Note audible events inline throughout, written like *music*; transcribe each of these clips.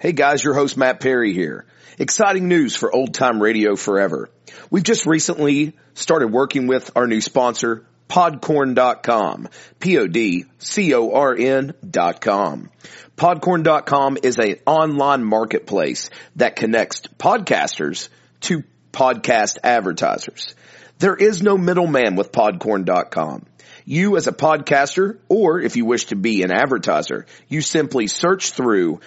Hey guys, your host Matt Perry here. Exciting news for Old Time Radio Forever. We've just recently started working with our new sponsor, podcorn.com. P-O-D-C-O-R-N dot com. Podcorn.com is an online marketplace that connects podcasters to podcast advertisers. There is no middleman with podcorn.com. You as a podcaster, or if you wish to be an advertiser, you simply search through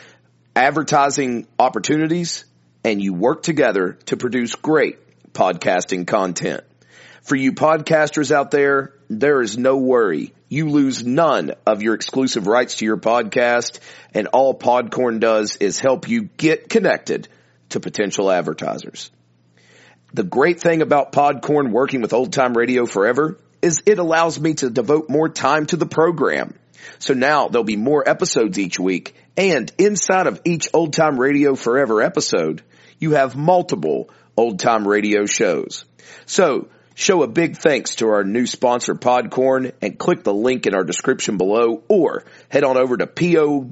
advertising opportunities and you work together to produce great podcasting content. For you podcasters out there, there is no worry. You lose none of your exclusive rights to your podcast and all Podcorn does is help you get connected to potential advertisers. The great thing about Podcorn working with Old Time Radio Forever is it allows me to devote more time to the program. So now there'll be more episodes each week and inside of each Old Time Radio Forever episode, you have multiple Old Time Radio shows. So show a big thanks to our new sponsor Podcorn and click the link in our description below or head on over to podcorn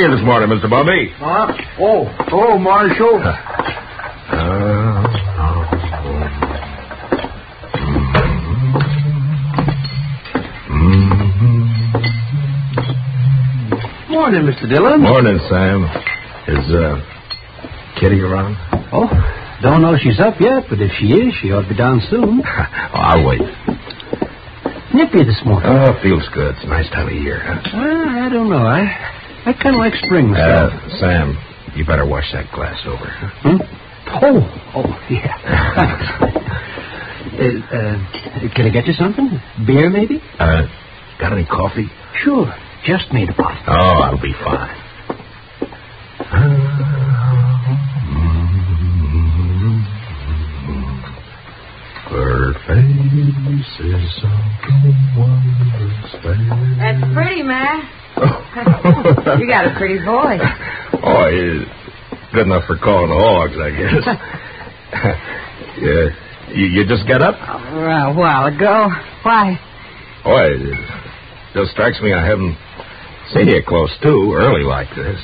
You this morning, Mr. Bumby? Huh? Oh, oh, Marshal. Morning, Mr. Dillon. Morning, Sam. Is, uh, Kitty around? Oh, don't know she's up yet, but if she is, she ought to be down soon. *laughs* oh, I'll wait. Nippy this morning. Oh, feels good. It's a nice time of year, huh? Well, I don't know. I I kind of like spring myself. Uh, Sam, you better wash that glass over. huh? Hmm? Oh, oh, yeah. *laughs* Uh, uh, can I get you something? Beer, maybe? Uh, got any coffee? Sure. Just made a pot. Oh, I'll be fine. Her face is so wondrous. That's pretty, Ma. *laughs* you got a pretty voice. Oh, he's good enough for calling the hogs, I guess. *laughs* yeah, you, you just get up? Oh, a while ago. Why? Boy, it just strikes me I haven't seen you close too early like this.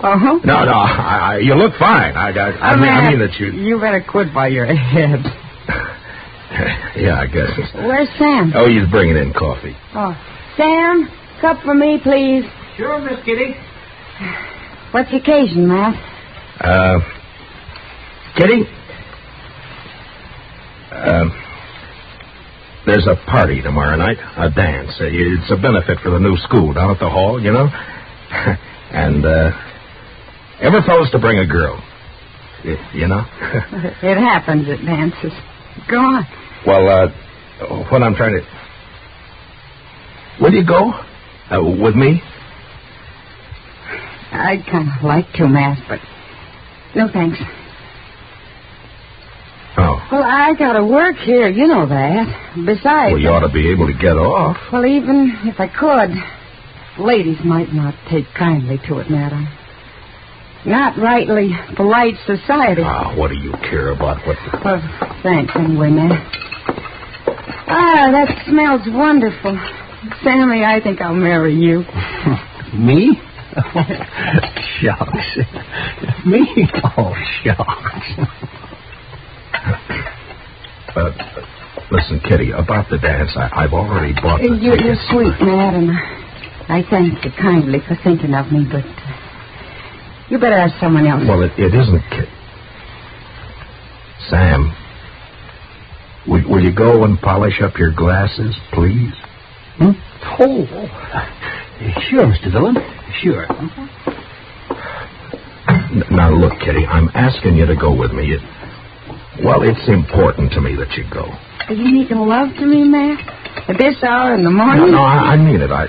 Uh-huh. No, no, I, I, you look fine. I, I, I, mean, I mean that you. You better quit by your head. *laughs* yeah, I guess. Where's Sam? Oh, he's bringing in coffee. Oh, Sam, cup for me, please. Sure, Miss Kitty. What's the occasion, Matt? Uh, Kitty? Um, there's a party tomorrow night, a dance. Uh, It's a benefit for the new school down at the hall, you know? *laughs* and, uh, every fellow's to bring a girl. You know? *laughs* It happens at dances. Go on. well, uh, what I'm trying to. Will you go? Uh, with me? I'd kind of like to, Matt, but no thanks. Oh. Well, I gotta work here. You know that. Besides, Well, you ought to be able to get off. well, even if I could, ladies might not take kindly to it, Matt. I'm not rightly polite society. Ah, what do you care about what the... Well, thanks anyway, Matt. Ah, that smells wonderful. Sammy, I think I'll marry you. *laughs* Me? Oh, *laughs* shucks. Me? Oh, shucks. Uh, listen, Kitty, about the dance, I, I've already bought the You're, you're sweet, Matt, and I thank you kindly for thinking of me, but uh, you better ask someone else. Well, it, it isn't Kit. Sam, will, will you go and polish up your glasses, please? Hmm? Oh, oh, sure, Mr. Dillon. Sure. N- now, look, Kitty, I'm asking you to go with me. It, well, it's important to me that you go. Are you making love to me, Matt? At this hour in the No, morning? no, I, I mean it. I,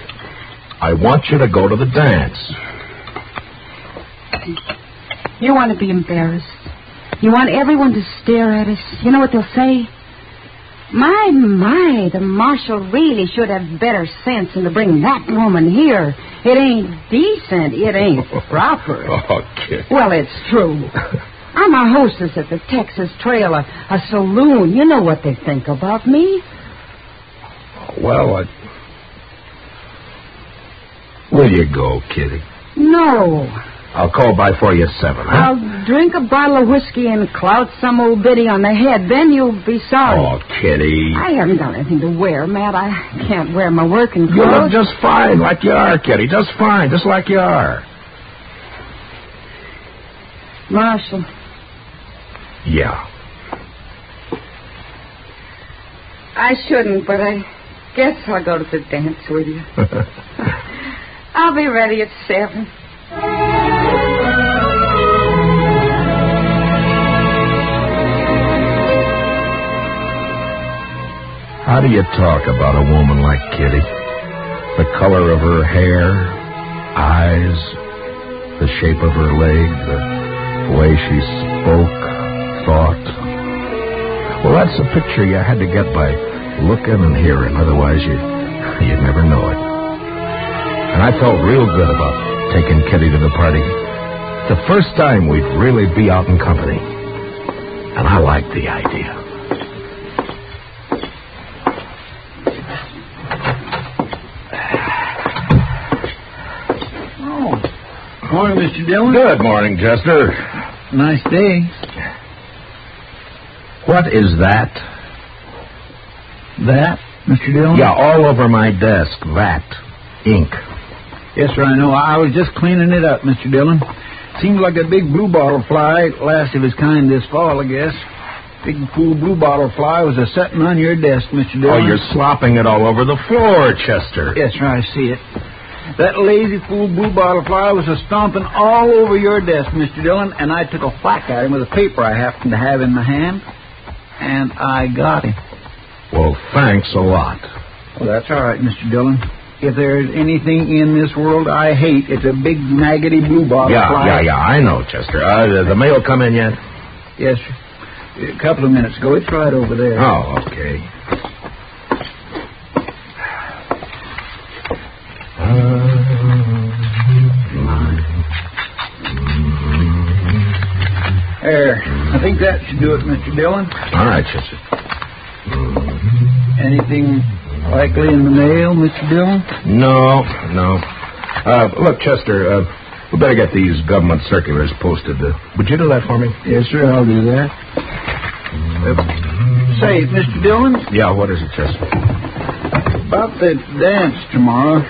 I want you to go to the dance. You want to be embarrassed. You want everyone to stare at us. You know what they'll say? My, my, the marshal really should have better sense than to bring that woman here. It ain't decent. It ain't *laughs* proper. Oh, Kitty. Well, it's true. I'm a hostess at the Texas Trail, a, a saloon. You know what they think about me. Well, I... Will you go, Kitty? No. I'll call by for you at seven, huh? I'll drink a bottle of whiskey and clout some old biddy on the head. Then you'll be sorry. Oh, Kitty. I haven't got anything to wear, Matt. I can't wear my working clothes. You look just fine, like you are, Kitty. Just fine, just like you are. Marshal, Yeah. I shouldn't, but I guess I'll go to the dance with you. *laughs* I'll be ready at seven. How do you talk about a woman like Kitty? The color of her hair, eyes, the shape of her leg, the way she spoke, thought. Well, that's a picture you had to get by looking and hearing. Otherwise, you, *laughs* you'd never know it. And I felt real good about taking Kitty to the party. The first time we'd really be out in company. And I liked the idea. Morning, Mr. Dillon. Good morning, Chester. Nice day. What is that? That, Mr. Dillon? Yeah, all over my desk. That. Ink. Yes, sir, I know. I was just cleaning it up, Mr. Dillon. Seems like a big blue bottle fly, last of his kind this fall, I guess. Big fool blue bottle fly was a setting on your desk, Mr. Dillon. Oh, Dillon. you're slopping it all over the floor, Chester. Yes, sir, I see it. That lazy fool blue bottle fly was a stomping all over your desk, Mr. Dillon, and I took a whack at him with a paper I happened to have in my hand, and I got him. Well, thanks a lot. Well, that's all right, Mr. Dillon. If there's anything in this world I hate, it's a big maggoty blue bottle yeah, fly. yeah, yeah, I know, Chester. Uh, the, the mail come in yet? Yes, sir. A couple of minutes ago. It's right over there. Oh, okay. There. I think that should do it, Mr. Dillon. All right, Chester. Anything likely in the mail, Mr. Dillon? No, no. Uh, look, Chester, uh, we better get these government circulars posted. Uh, would you do that for me? Yes, sir. I'll do that. Uh, say, Mr. Dillon, Yeah, what is it, Chester? about the dance tomorrow.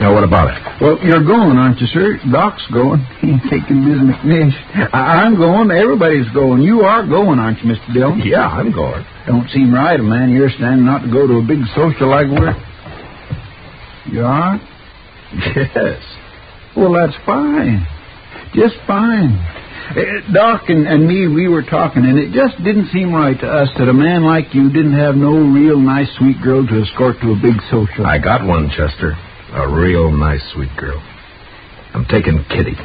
Now, what about it? Well, you're going, aren't you, sir? Doc's going. *laughs* He's taking Miss McNish. I- I'm going. Everybody's going. You are going, aren't you, Mr. Dillon? *laughs* Yeah, I'm going. Don't seem right, a man your standing not to go to a big social like we're. You are? Yes. Well, that's fine. Just fine. Uh, Doc and, and me, we were talking, and it just didn't seem right to us that a man like you didn't have no real nice, sweet girl to escort to a big social. I got one, Chester. A real nice, sweet girl. I'm taking Kitty.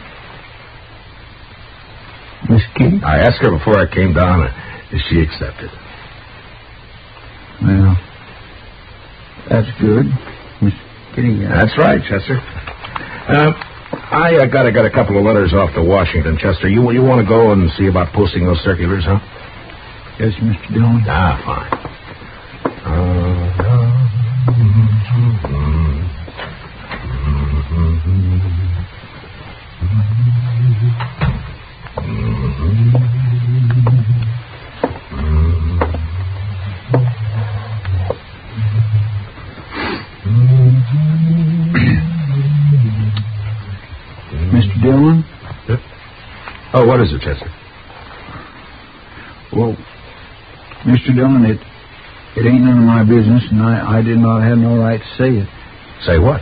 Miss Kitty? I asked her before I came down, and she accepted. Well, that's good. Miss Kitty. uh, That's right, Chester. Uh, I uh, got, I got a couple of letters off to Washington, Chester. You, you want to go and see about posting those circulars, huh? Yes, Mr. Dillon. Ah, fine. Mr. Oh, what is it, Chester? Well, Mr. Dillon, it it ain't none of my business, and I, I did not have no right to say it. Say what?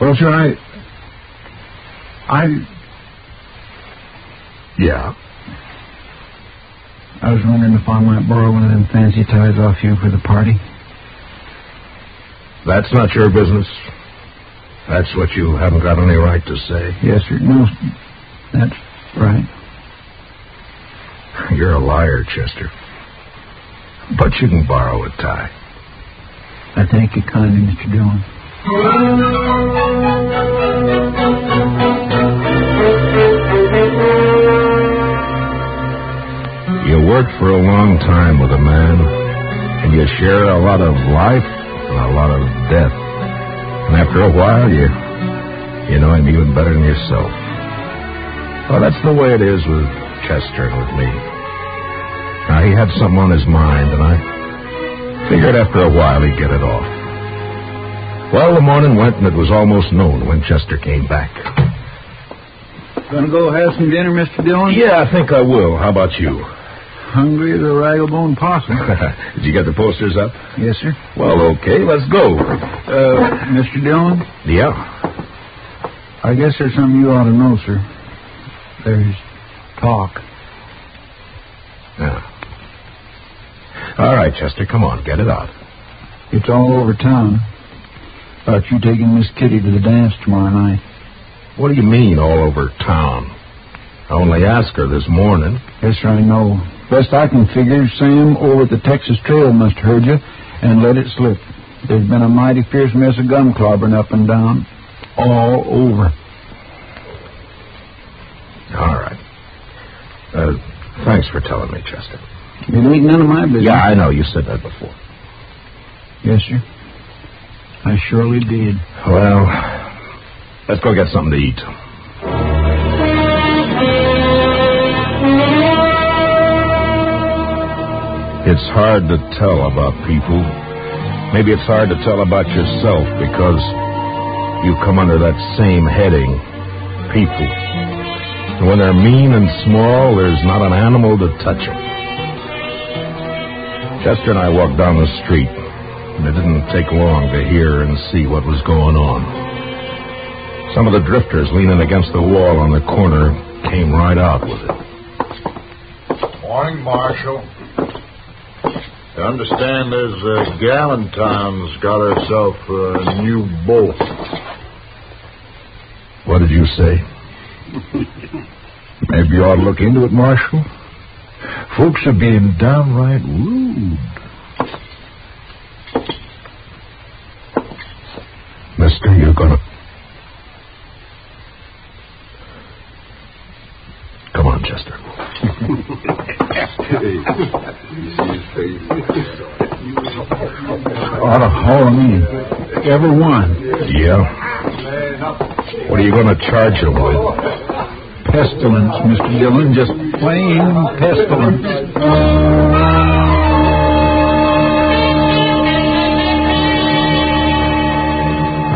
Well, sir, I I Yeah. I was wondering if I might borrow one of them fancy ties off you for the party. That's not your business. That's what you haven't got any right to say. Yes, sir. No, that's right. You're a liar, Chester. But you can borrow a tie. I thank you kindly, Mr. Dillon. You work for a long time with a man, and you share a lot of life and a lot of death. And after a while, you you know him even better than yourself. Well, that's the way it is with Chester and with me. Now, he had something on his mind, and I figured after a while he'd get it off. Well, the morning went, and it was almost noon when Chester came back. Gonna go have some dinner, Mr. Dillon? Yeah, I think I will. How about you? Hungry as a ragabone possum. *laughs* Did you get the posters up? yes, sir. Well, okay, let's go. Uh, Mr. Dillon, Yeah. I guess there's something you ought to know, sir. There's talk. Yeah. All right, Chester, come on, get it out. It's all over town. About you taking Miss Kitty to the dance tomorrow night. What do you mean, all over town? I only asked her this morning. Yes, sir, I know. Best I can figure, Sam over at the Texas Trail must have heard you and let it slip. There's been a mighty fierce mess of gun clobbering up and down. All over. All right. Uh, thanks for telling me, Chester. It ain't none of my business. Yeah, I know. You said that before. Yes, sir. I surely did. Well, let's go get something to eat. It's hard to tell about people. Maybe it's hard to tell about yourself because you come under that same heading, people. And when they're mean and small, there's not an animal to touch them. Chester and I walked down the street, and it didn't take long to hear and see what was going on. Some of the drifters leaning against the wall on the corner came right out with it. Morning, Marshal. I understand there's uh, Galentine's got herself a new boat. What did you say? *laughs* Maybe you ought to look into it, Marshal. Folks are being downright rude. Mister, you're gonna. Come on, Chester. *laughs* *laughs* Ought of me. Every one. Yeah. What are you gonna charge them with? Pestilence, Mr. Dillon. Just plain pestilence.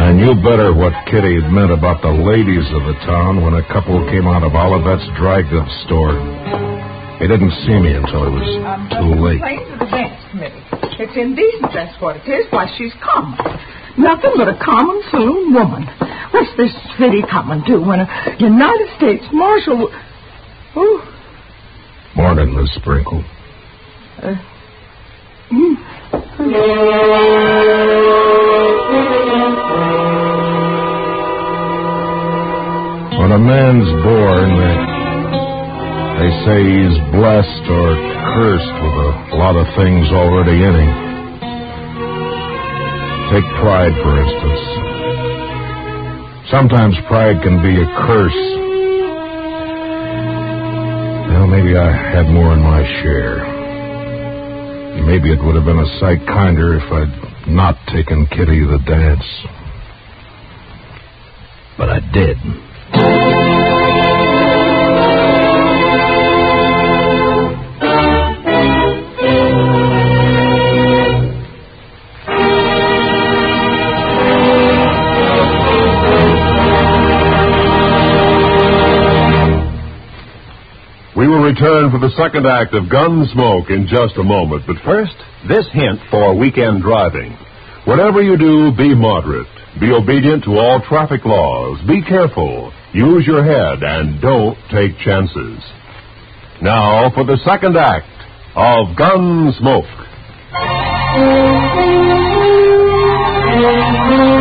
I knew better what Kitty had meant about the ladies of the town when a couple came out of Olivet's dry goods store. They didn't see me until it was too late. To the dance committee. It's indecent, that's what it is. Why, she's common. Nothing but a common saloon woman. What's this city coming to when a United States Marshal... w- Oh, Morning, Miss Sprinkle. uh, mm. When a man's born, they, say he's blessed or cursed with a lot of things already in him. Take pride, for instance. Sometimes pride can be a curse. Well, maybe I had more in my share. Maybe it would have been a sight kinder if I'd not taken Kitty to the dance. But I did. We will return for the second act of Gunsmoke in just a moment. But first, this hint for weekend driving. Whatever you do, be moderate. Be obedient to all traffic laws. Be careful. Use your head and don't take chances. Now for the second act of Gunsmoke. *laughs*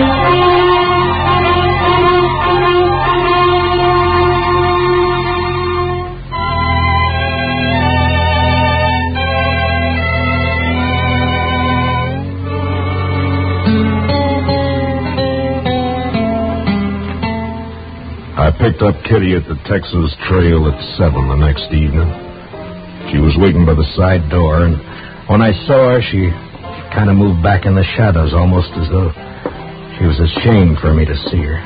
I picked up Kitty at the Texas Trail at 7 the next evening. She was waiting by the side door, and when I saw her, she kind of moved back in the shadows, almost as though she was ashamed for me to see her.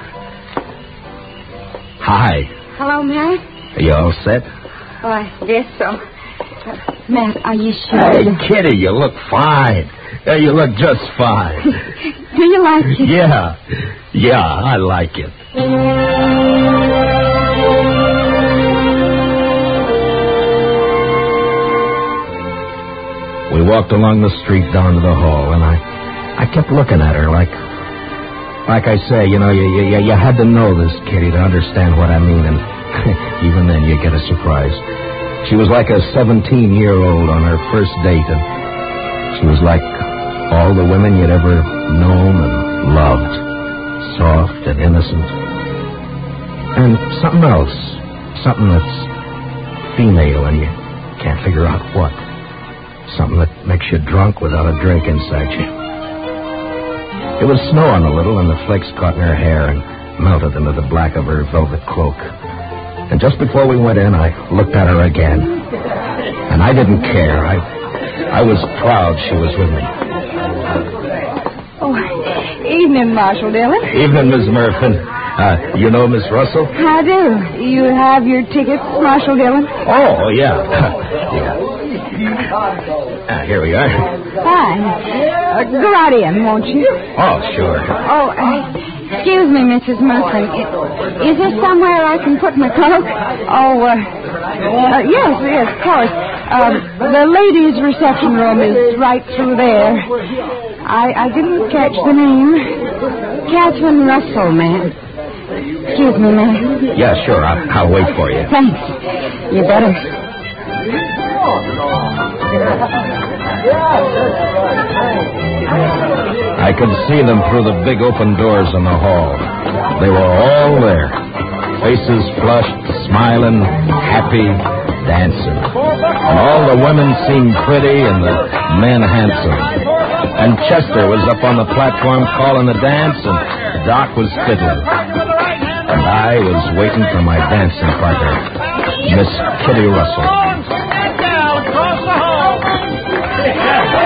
Hi. Hello, Matt. Are you all set? Oh, I guess so. Uh, Matt, are you sure? Hey, Kitty, you look fine. Yeah, you look just fine. *laughs* Do you like it? yeah. Yeah, I like it. We walked along the street down to the hall, and I, I kept looking at her like, like I say, you know, you, you, you had to know this, Kitty, to understand what I mean, and *laughs* even then you get a surprise. She was like a 17-year-old on her first date, and she was like all the women you'd ever known and loved, soft and innocent. And something else, something that's female, and you can't figure out what. Something that makes you drunk without a drink inside you. It was snowing a little, and the flakes caught in her hair and melted into the black of her velvet cloak. And just before we went in, I looked at her again. And I didn't care. I, I was proud she was with me. Oh, evening, Marshal Dillon. Evening, Miss Murphy. Uh, you know Miss Russell? How do? You have your tickets, Marshal Dillon? Oh, yeah. *laughs* yeah. Ah, here we are. Fine. Uh, go right in, won't you? Oh, sure. Oh, uh, excuse me, Mrs. Murphy. Is there somewhere I can put my cloak? Oh, uh, uh, yes, yes, of course. Um, the ladies' reception room is right through there. I, I didn't catch the name. Catherine Russell, ma'am. Excuse me, ma'am. Yeah, sure. I'll, I'll wait for you. Thanks. You better. I could see them through the big open doors in the hall. They were all there. Faces flushed, smiling, happy, dancing. And all the women seemed pretty and the men handsome. And Chester was up on the platform calling the dance, and Doc was fiddling. And I was waiting for my dancing partner, Miss Kitty Russell. *laughs*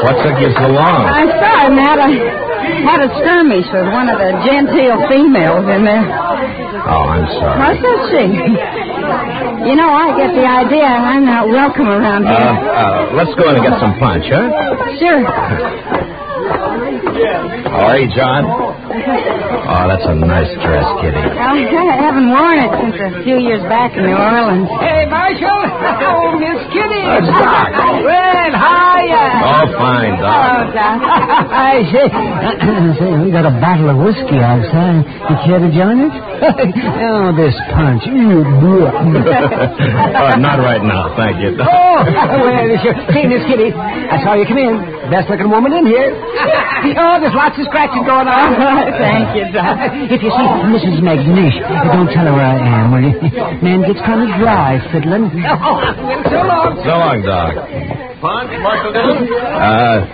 you so long? I'm sorry, Matt. I had a skirmish with one of the genteel females in there. Oh, I'm sorry. What does she? You know, I get the idea I'm not welcome around Uh, here. uh, let's go in and get some punch, huh? Sure. How are you, John? Oh, that's a nice dress, Kitty. *laughs* I haven't worn it since a few years back in New Orleans. Hey, Marshal. Oh, Miss Kitty. *laughs* That's Doc. Well, hiya. Oh, fine, Oh, Doc. Doc. *laughs* I say, *clears throat* say, we got a bottle of whiskey outside. You care to join us? oh, this punch. You uh, not right now, thank you. Oh, well, sure. Hey, Miss Kitty, I saw you come in. Best looking woman in here. oh, there's lots of scratching going on. Thank you, Doc. If you see Mrs. McNish, don't tell her where I am, will you? Man gets kind of dry fiddling. So long. *laughs* So long, Doc. Punch, Marshal Dillon? Uh,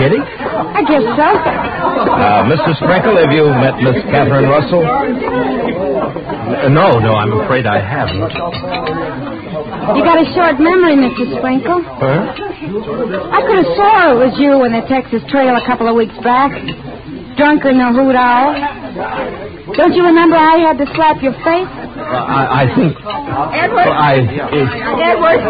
Kitty? I guess so. Uh, Mr. Sprinkle, have you met Miss Catherine Russell? No, no, I'm afraid I haven't. You got a short memory, Mr. Sprinkle. Huh? I could have swore it was you in the Texas Trail a couple of weeks back. Drunker than a hoot owl. Don't you remember I had to slap your face? Uh, I, I think. Edward. I. It, Edward.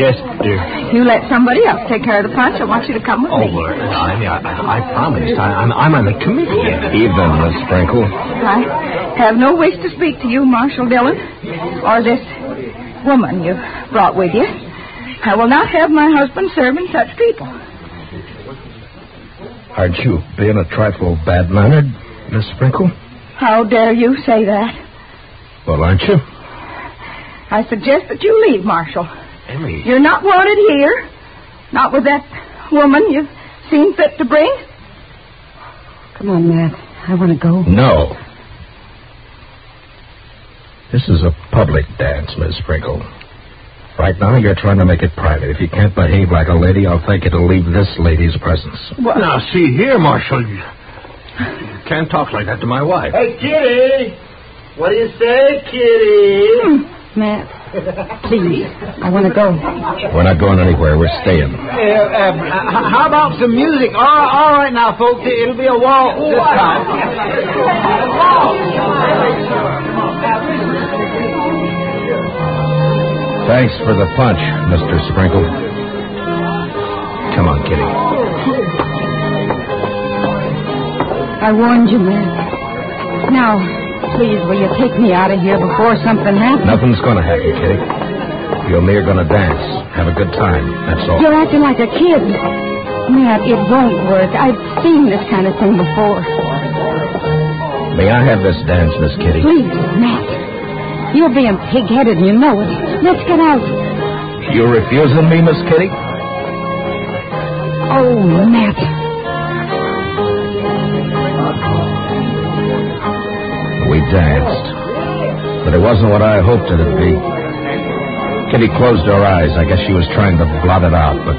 yes, dear. You let somebody else take care of the punch. I want you to come with Oh, me. well, I, I, I promised. I, I'm, I'm on the committee. Even, Miss Sprinkle. I have no wish to speak to you, Marshal Dillon, or this woman you brought with you. I will not have my husband serving such people. Aren't you being a trifle bad mannered, Miss Sprinkle? How dare you say that? Well, aren't you? I suggest that you leave, Marshal. Emmy. You're not wanted here. Not with that woman you've seen fit to bring. Come on, Matt. I want to go. No. This is a public dance, Miss Sprinkle. Right now, you're trying to make it private. If you can't behave like a lady, I'll thank you to leave this lady's presence. What? Now, see here, Marshal. You can't talk like that to my wife. Hey, Kitty. What do you say, Kitty? Matt, please. I want to go. We're not going anywhere. We're staying. Uh, uh, how about some music? All, all right now, folks. It'll be a waltz this time. Thanks for the punch, Mr. Sprinkle. Come on, Kitty. I warned you, man. Now, please, will you take me out of here before something happens? Nothing's going to happen, Kitty. You and me are going to dance. Have a good time. That's all. You're acting like a kid. Matt, it won't work. I've seen this kind of thing before. May I have this dance, Miss Kitty? Please, Matt. You're being pig-headed and you know it. Let's get out. You're refusing me, Miss Kitty? Oh, Matt. We danced. But it wasn't what I hoped it'd be. Kitty closed her eyes. I guess she was trying to blot it out, but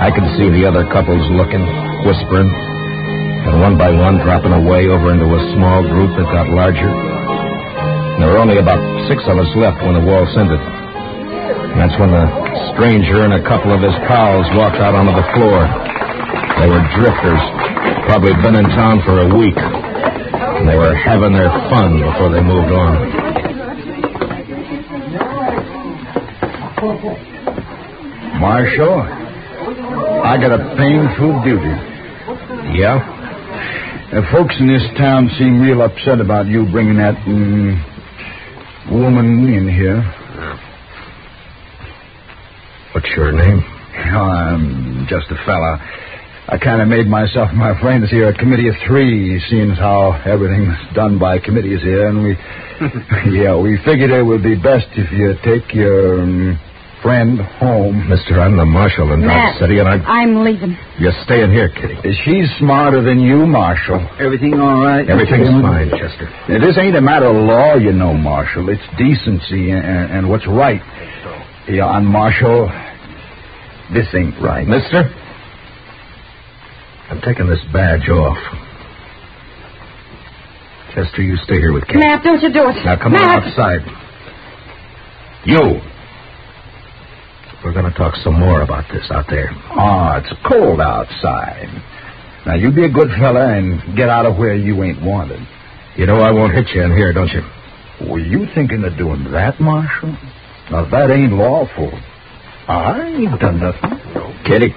I could see the other couples looking, whispering, and one by one dropping away over into a small group that got larger. And there were only about six of us left when the waltz ended. And that's when the stranger and a couple of his pals walked out onto the floor. They were drifters, probably been in town for a week. And they were having their fun before they moved on. Marshal, I got a painful duty. Yeah? The folks in this town seem real upset about you bringing that mm, woman in here. What's your name? Oh, I'm just a fella. I kind of made myself my friends here at Committee of Three, seeing how everything's done by committees here, and we, *laughs* yeah, we figured it would be best if you take your um, friend home. Mister, I'm the marshal in Dodge Matt, City, and I'm. I'm leaving. You're staying here, Kitty. She's smarter than you, Marshal. Everything all right? Everything's fine, Chester. Now, this ain't a matter of law, you know, Marshal. It's decency and, and, and what's right. Yeah, and Marshal, this ain't right. Mister? I'm taking this badge off. Chester, you stay here with Kitty. Matt, don't you do it. Now come Matt. on outside. You. We're going to talk some more about this out there. Oh, it's cold outside. Now, you be a good fella and get out of where you ain't wanted. You know I won't hit you in here, don't you? Were you thinking of doing that, Marshal? Now, that ain't lawful. I ain't done nothing. Kitty.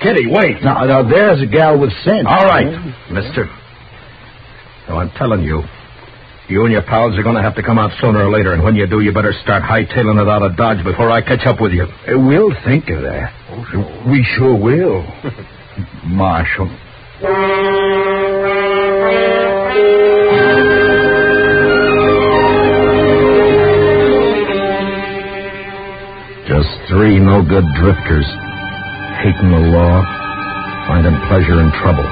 Kitty, wait. Now, now there's a gal with sense. All right, mister. Now, I'm telling you, you and your pals are going to have to come out sooner or later, and when you do, you better start hightailing it out of Dodge before I catch up with you. Uh, We'll think of that. We sure will. *laughs* Marshal. Just three no good drifters, hating the law, finding pleasure in trouble.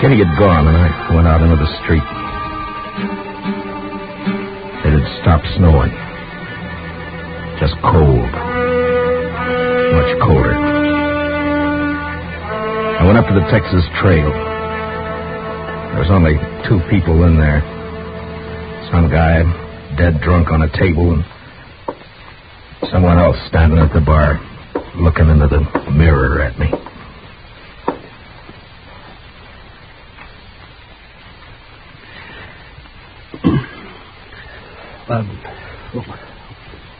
Kitty had gone, and I went out into the street. It had stopped snowing. Just cold. Much colder. I went up to the Texas Trail. There was only two people in there. Some guy dead drunk on a table and someone else standing at the bar looking into the mirror at me. Um,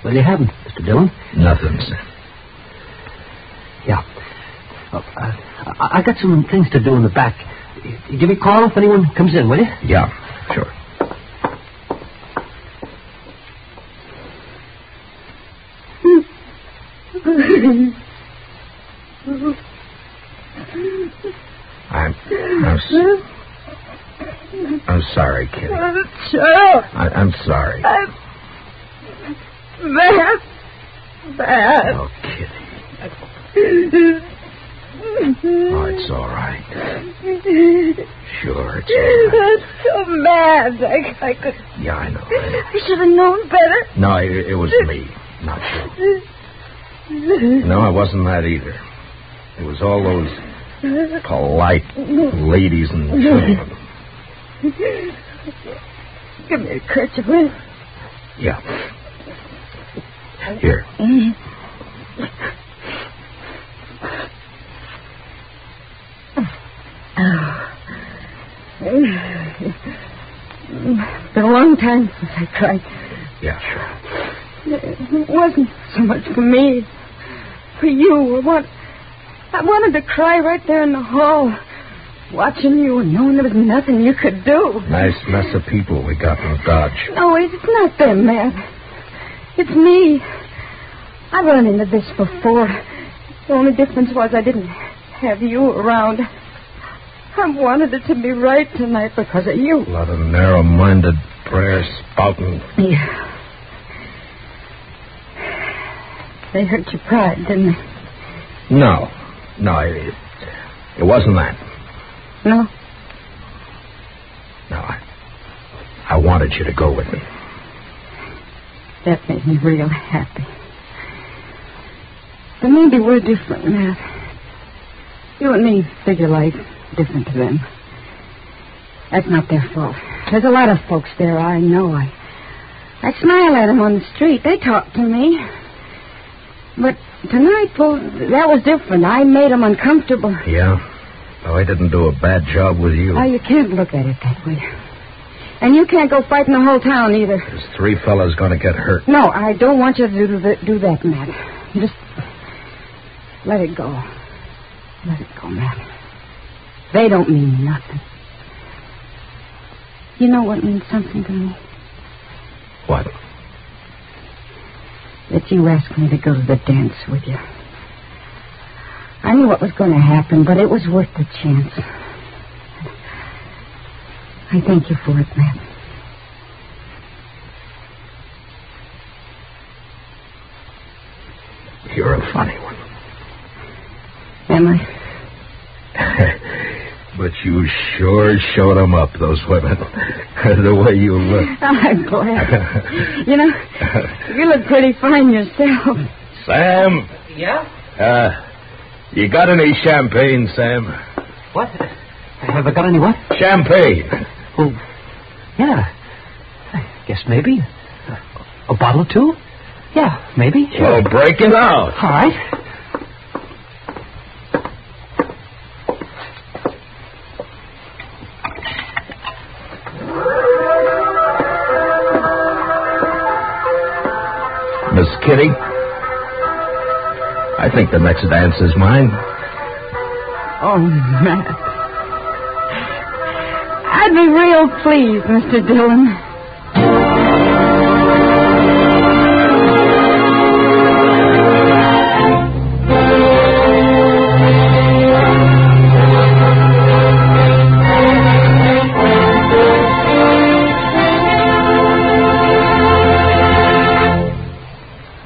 well, you haven't, Mr. Dillon. Nothing, sir. Yeah. Uh, I, I got some things to do in the back. You Give me a call if anyone comes in, will you? Yeah, sure. I'm, I'm, s- I'm sorry, Kitty. Shut I, I'm sorry. I'm bad. Bad. Oh, Kitty. Oh, it's all right. Sure, it's all right. I'm so mad. I, I could. Yeah, I know. I should have known better. No, it, it was me, not you. No, it wasn't that either. It was all those polite ladies and gentlemen. Give me a kerchief, will you? Yeah. Here. Mm-hmm. It's been a long time since I cried. Yeah, sure. It wasn't so much for me, for you. I want, I wanted to cry right there in the hall, watching you and knowing there was nothing you could do. Nice mess of people we got in Dodge. No, it's not them, man. It's me. I've run into this before. The only difference was I didn't have you around. I wanted it to be right tonight because of you. A lot of narrow-minded prayer spouting. Yeah. They hurt your pride, didn't they? No, no, it, it wasn't that. No? No, I, I wanted you to go with me. That made me real happy. But maybe we're different, Matt. You and me figure life different to them. That's not their fault. There's a lot of folks there I know. I, I smile at them on the street. They talk to me. But tonight, well, that was different. I made them uncomfortable. Yeah? Oh, I didn't do a bad job with you. Oh, you can't look at it that way. And you can't go fighting the whole town either. There's three fellas going to get hurt. No, I don't want you to do that, do that Matt. Just let it go. Let it go, Matt. They don't mean nothing. You know what means something to me? What? That you asked me to go to the dance with you. I knew what was going to happen, but it was worth the chance. I thank you for it, Matt. You're a funny one. Am I? *laughs* but you sure showed 'em up, those women. *laughs* the way you look. *laughs* I'm glad. you know, you look pretty fine yourself. Sam, Yeah? uh, you got any champagne, Sam? What? Have I got any what? Champagne. Oh, yeah. I guess maybe. A, bottle or two? Yeah, maybe. Well, break it out. All right. Miss Kitty, think the next dance is mine. Oh, Matt. I'd be real pleased, Mr. Dillon.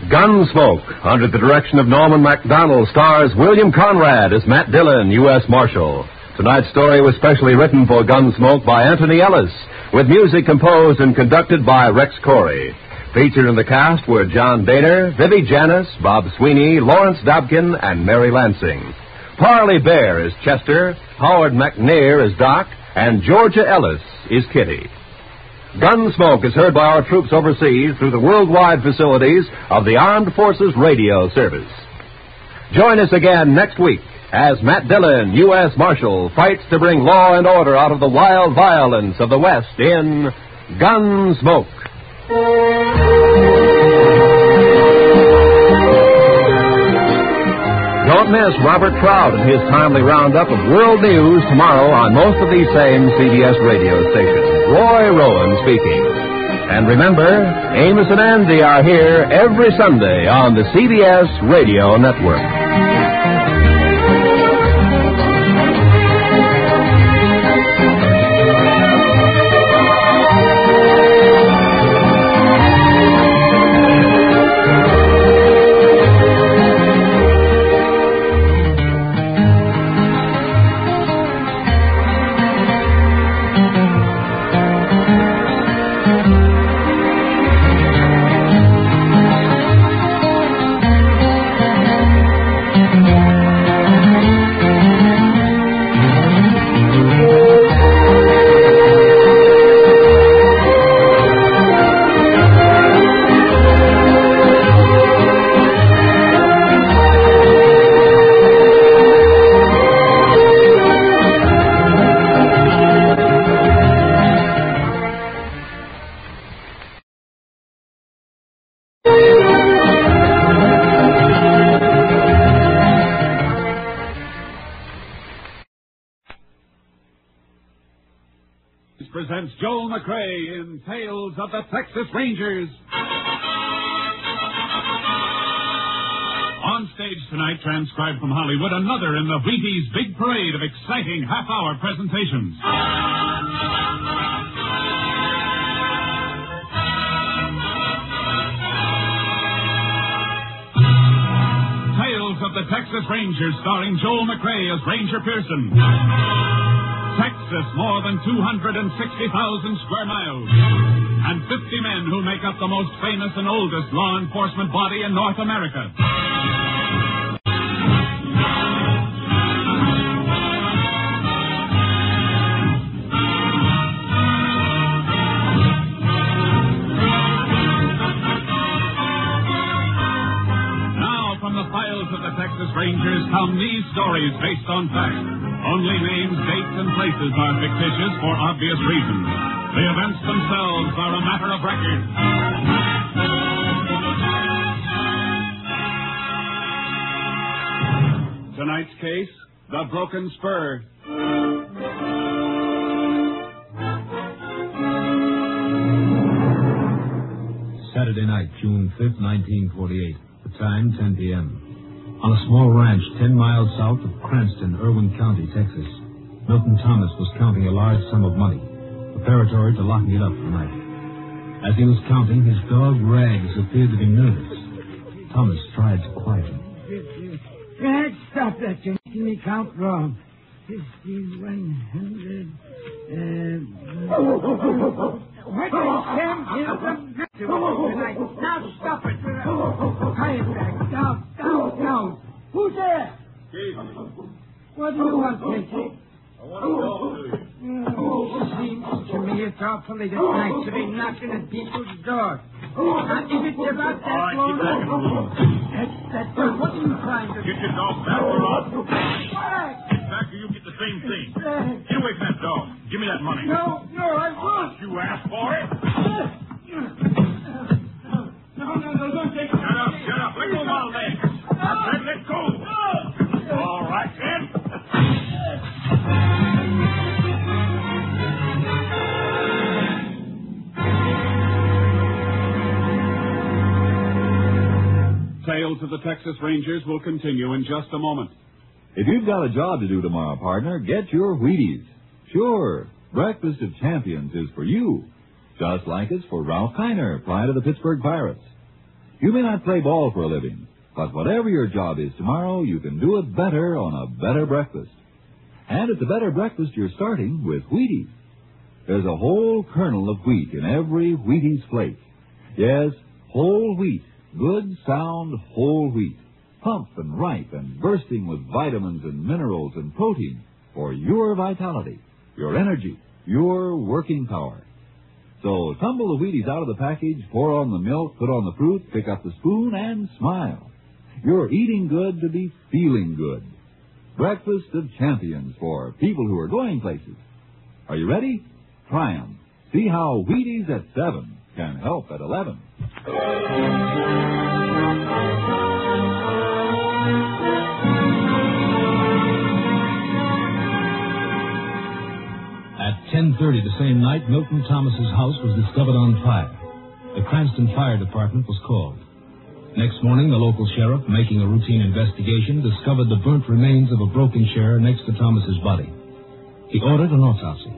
Gunsmoke, under the direction of Norman Macdonnell, stars William Conrad as Matt Dillon, U.S. Marshal. Tonight's story was specially written for Gunsmoke by Anthony Ellis, with music composed and conducted by Rex Koury. Featured in the cast were John Dehner, Vivi Janiss, Bob Sweeney, Lawrence Dobkin, and Mary Lansing. Parley Baer is Chester, Howard McNear is Doc, and Georgia Ellis is Kitty. Gunsmoke is heard by our troops overseas through the worldwide facilities of the Armed Forces Radio Service. Join us again next week as Matt Dillon, U.S. Marshal, fights to bring law and order out of the wild violence of the West in Gunsmoke. Miss Robert Trout and his timely roundup of world news tomorrow on most of these same CBS radio stations. Roy Rowan speaking. And remember, Amos and Andy are here every Sunday on the CBS Radio Network. Rangers. On stage tonight, transcribed from Hollywood, another in the Wheaties big parade of exciting half-hour presentations. Tales of the Texas Rangers, starring Joel McCrea as Ranger Pearson. Texas, more than 260,000 square miles. And 50 men who make up the most famous and oldest law enforcement body in North America. Now, from the files of the Texas Rangers come these stories based on fact. Only names, dates, and places are fictitious for obvious reasons. The events themselves are a matter of record. Tonight's case, the broken spur. Saturday night, June 5th, 1948. The time, 10 p.m. On a small ranch 10 miles south of Cranston, Irwin County, Texas, Milton Thomas was counting a large sum of money, preparatory to locking it up for the night. As he was counting, his dog Rags appeared to be nervous. Thomas tried to quiet him. Brad, stop that. You're making me count wrong. Fifty-one hundred. Uh, *laughs* what the Sam is the matter with you tonight? Now stop it. Quiet back. Down, down, down. Who's there? What do you want, Casey? I want to talk to you. Seems to me it's awfully nice to be knocking at people's doors. Now, if it's about that All right, long... keep back in the room. That's. What are you trying to do? Get your dog back or. Jack! Get back or you get the same thing. Get away from that dog. Give me that money. No, no, I won't. You asked for it. No, no, no, don't take Shut up, shut up. Let go of my leg. I said let go. All right, then. Tales of the Texas Rangers will continue in just a moment. If you've got a job to do tomorrow, partner, get your Wheaties. Sure, Breakfast of Champions is for you, just like it's for Ralph Kiner, Pride of the Pittsburgh Pirates. You may not play ball for a living, but whatever your job is tomorrow, you can do it better on a better breakfast. And it's a better breakfast you're starting with Wheaties. There's a whole kernel of wheat in every Wheaties flake. Yes, whole wheat, good, sound, whole wheat. Plump and ripe and bursting with vitamins and minerals and protein for your vitality, your energy, your working power. So tumble the Wheaties out of the package, pour on the milk, put on the fruit, pick up the spoon, and smile. You're eating good to be feeling good. Breakfast of champions for people who are going places. Are you ready? Try 'em. See how Wheaties at 7 can help at 11. At 10.30 the same night, Milton Thomas's house was discovered on fire. The Cranston Fire Department was called. Next morning, the local sheriff, making a routine investigation, discovered the burnt remains of a broken chair next to Thomas's body. He ordered an autopsy.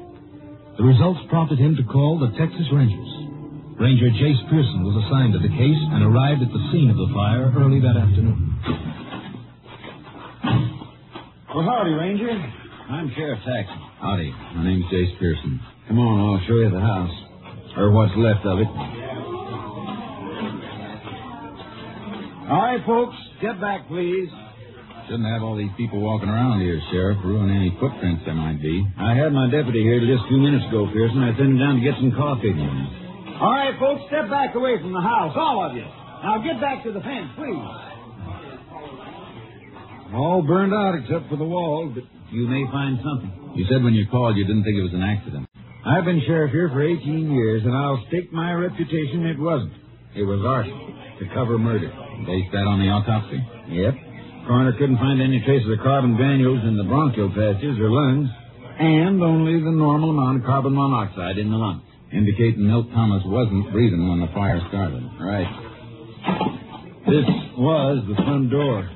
The results prompted him to call the Texas Rangers. Ranger Jace Pearson was assigned to the case and arrived at the scene of the fire early that afternoon. Well, howdy, Ranger. I'm Sheriff Saxon. Howdy. My name's Jace Pearson. Come on, I'll show you the house. Or what's left of it. All right, folks, step back, please. Shouldn't have all these people walking around here, Sheriff, ruin any footprints there might be. I had my deputy here just a few minutes ago, Pearson. I sent him down to get some coffee. All right, folks, step back away from the house, all of you. Now get back to the fence, please. All burned out except for the walls, but you may find something. You said when you called you didn't think it was an accident. I've been sheriff here for 18 years, and I'll stake my reputation it wasn't. It was arson to cover murder. Based that on the autopsy? Yep. Coroner couldn't find any traces of carbon granules in the bronchial passages or lungs, and only the normal amount of carbon monoxide in the lungs. Indicating Milt Thomas wasn't breathing when the fire started. Right. This was the front door.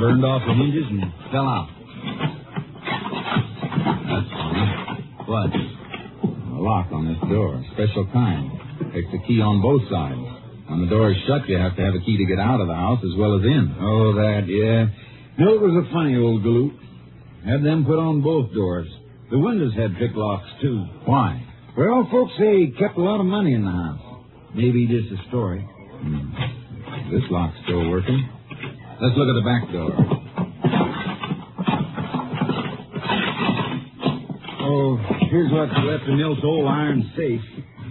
Burned off the hinges and fell out. That's funny. What? A lock on this door. Special kind. Takes a key on both sides. When the door is shut, you have to have a key to get out of the house as well as in. Oh, that, yeah. Milt was a funny old galoot. Had them put on both doors. The windows had pick locks, too. Why? Well, folks say he kept a lot of money in the house. Maybe just a story. Hmm. This lock's still working. Let's look at the back door. Oh, here's what's left of Milt's old iron safe.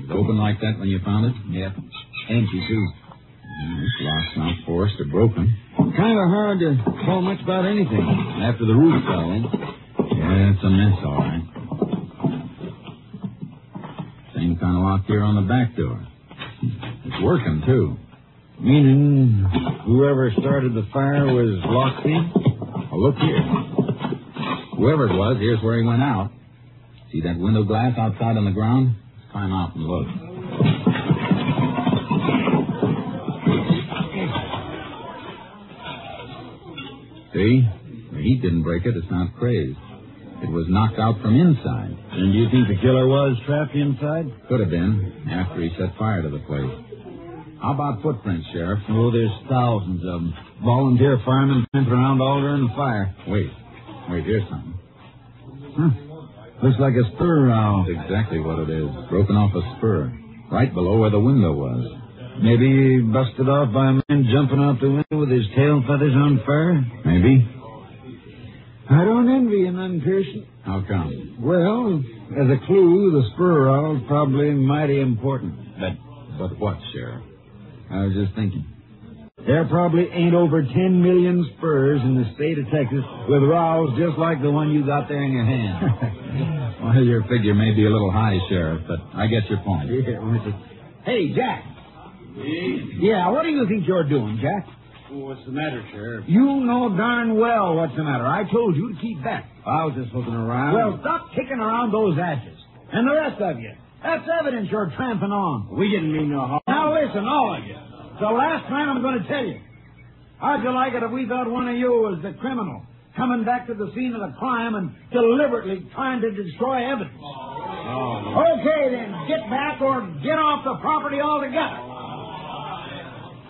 Open like that when you found it? Yep. Empty, too. Hmm, This lock's not forced or broken. Kind of hard to call much about anything after the roof fell in. Yeah, it's a mess, all right. Same kind of lock here on the back door. It's working, too. Meaning whoever started the fire was locked in? Well, look here. Whoever it was, here's where he went out. See that window glass outside on the ground? Climb out and look. See? The heat didn't break it. It's not crazed. It was knocked out from inside. And do you think the killer was trapped inside? Could have been, after he set fire to the place. How about footprints, Sheriff? Oh, there's thousands of them. Volunteer firemen went around all during the fire. Wait. Wait, here's something. Huh. Looks like a spur rowel. That's exactly what it is. Broken off a spur. Right below where the window was. Maybe busted off by a man jumping out the window with his tail feathers on fire? Maybe. I don't envy you none, Pearson. How come? Well, as a clue, the spur rowel's probably mighty important. But, but what, Sheriff? I was just thinking. There probably ain't over 10 million spurs in the state of Texas with rowels just like the one you got there in your hand. *laughs* well, your figure may be a little high, Sheriff, but I get your point. *laughs* Hey, Jack. Yeah, what do you think you're doing, Jack? What's the matter, Sheriff? You know darn well what's the matter. I told you to keep back. I was just looking around. Well, stop kicking around those ashes. And the rest of you. That's evidence you're tramping on. we didn't mean no harm. Now listen, all of you. It's the last time I'm going to tell you. How'd you like it if we thought one of you was the criminal, coming back to the scene of the crime and deliberately trying to destroy evidence? Oh, Okay, then, get back or get off the property altogether.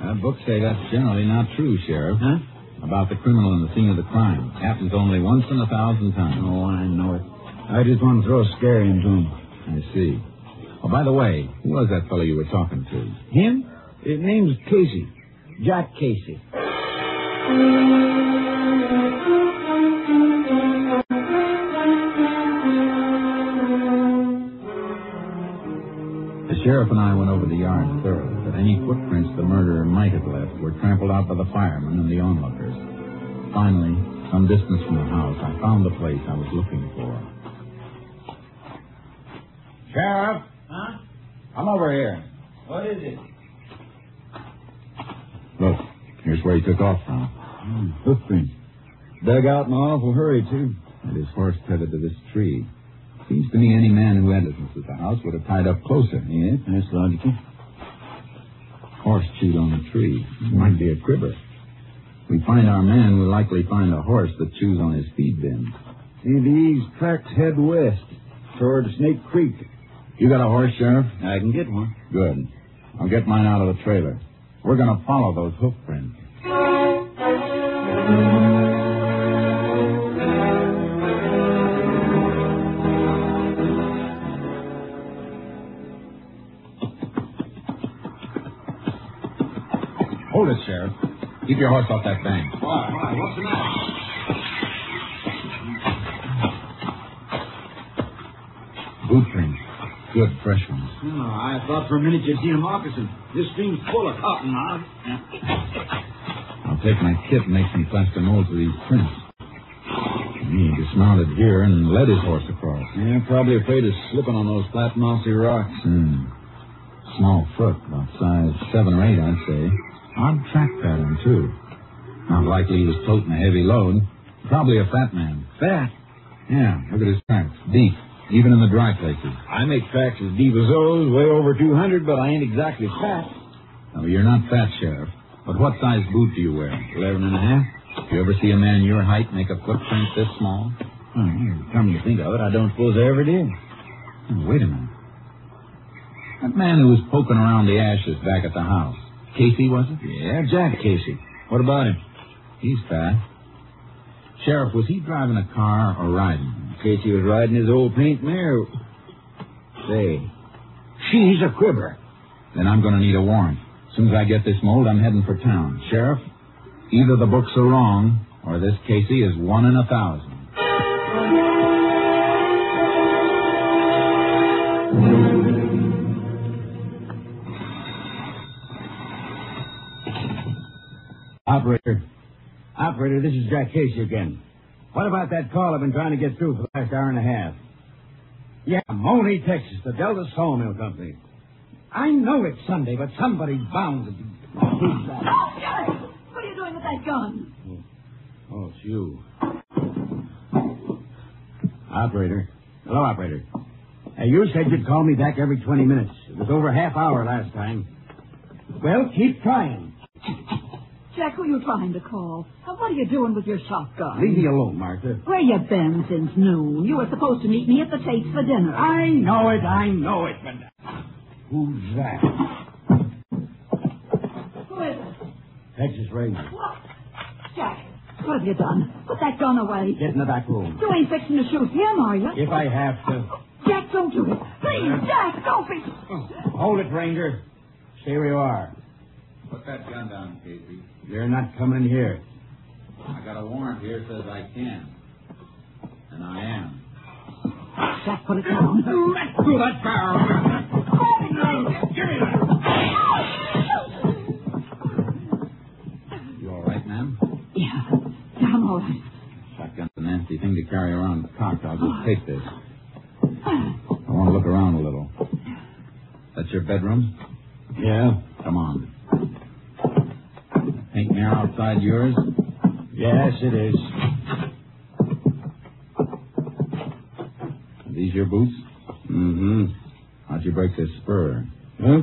Uh, books say that's generally not true, Sheriff. Huh? About the criminal in the scene of the crime. Happens only once in a thousand times. Oh, I know it. I just want to throw a scare into him. I see. Oh, by the way, who was that fellow you were talking to? Him? His name's Casey. Jack Casey. The sheriff and I went over the yard thoroughly, but any footprints the murderer might have left were trampled out by the firemen and the onlookers. Finally, some distance from the house, I found the place I was looking for. Sheriff? Huh? Come over here. What is it? Look, here's where he took off from. Hmm, footprints. Dug out in an awful hurry, too. And his horse tethered to this tree. Seems to me any man who business at the house would have tied up closer. Yes, that's logical. Horse chewed on the tree. Might be a cribber. We find our man, we'll likely find a horse that chews on his feed bin. See, these tracks head west toward Snake Creek. You got a horse, Sheriff? I can get one. Good. I'll get mine out of the trailer. We're going to follow those hoof prints. Your horse off that bank. Why? Why? What's the matter? Boot prints. Good, fresh ones. Oh, I thought for a minute you'd seen a moccasin. This thing's full of cotton now. I'll take my kit and make some plaster molds of these prints. He dismounted here and led his horse across. Yeah, probably afraid of slipping on those flat, mossy rocks. Hmm. Small foot, about size seven or eight, I'd say. Odd track pattern, too. Not likely he was toting a heavy load. Probably a fat man. Fat? Yeah, look at his tracks. Deep, even in the dry places. I make tracks as deep as those, way over 200, but I ain't exactly fat. No, you're not fat, Sheriff. But what size boot do you wear? Eleven and a half. You ever see a man your height make a footprint this small? Hmm, come to think of it, I don't suppose I ever did. Oh, wait a minute. That man who was poking around the ashes back at the house. Casey, was it? Yeah, Jack Casey. What about him? He's fat. Sheriff, was he driving a car or riding? Casey was riding his old paint mare. Say, she's a cribber. Then I'm going to need a warrant. As soon as I get this mold, I'm heading for town. Sheriff, either the books are wrong, or this Casey is one in a thousand. Operator. Operator, this is Jack Casey again. What about that call I've been trying to get through for the last hour and a half? Yeah, Money, Texas, the Delta Sawmill Company. I know it's Sunday, but somebody's bound to be. Who's that? Oh! What are you doing with that gun? Oh, it's you. Operator. Hello, operator. Uh, you said you'd call me back every 20 minutes. It was over a half hour last time. Well, keep trying. Jack, who are you trying to call? And what are you doing with your shotgun? Leave me alone, Martha. Where you been since noon? You were supposed to meet me at the Tate's for dinner. I know it, I know it, but. Who's that? Who is it? Texas Ranger. What? Jack, what have you done? Put that gun away. Get in the back room. You ain't fixing to shoot him, are you? If I have to. Jack, don't do it. Please, Jack, don't be. Oh, hold it, Ranger. Stay where you are. Put that gun down, Casey. You're not coming here. I got a warrant here says I can. And I am. Jack, put it down. *laughs* Right through that barrel. Oh, no. Give me that. You all right, ma'am? Yeah. Yeah, I'm all right. Shotgun's a nasty thing to carry around cocked. I'll just oh. take this. I want to look around a little. That's your bedroom? Yeah. Mirror outside yours? Yes, it is. Are these your boots? Mm-hmm. How'd you break this spur? Huh?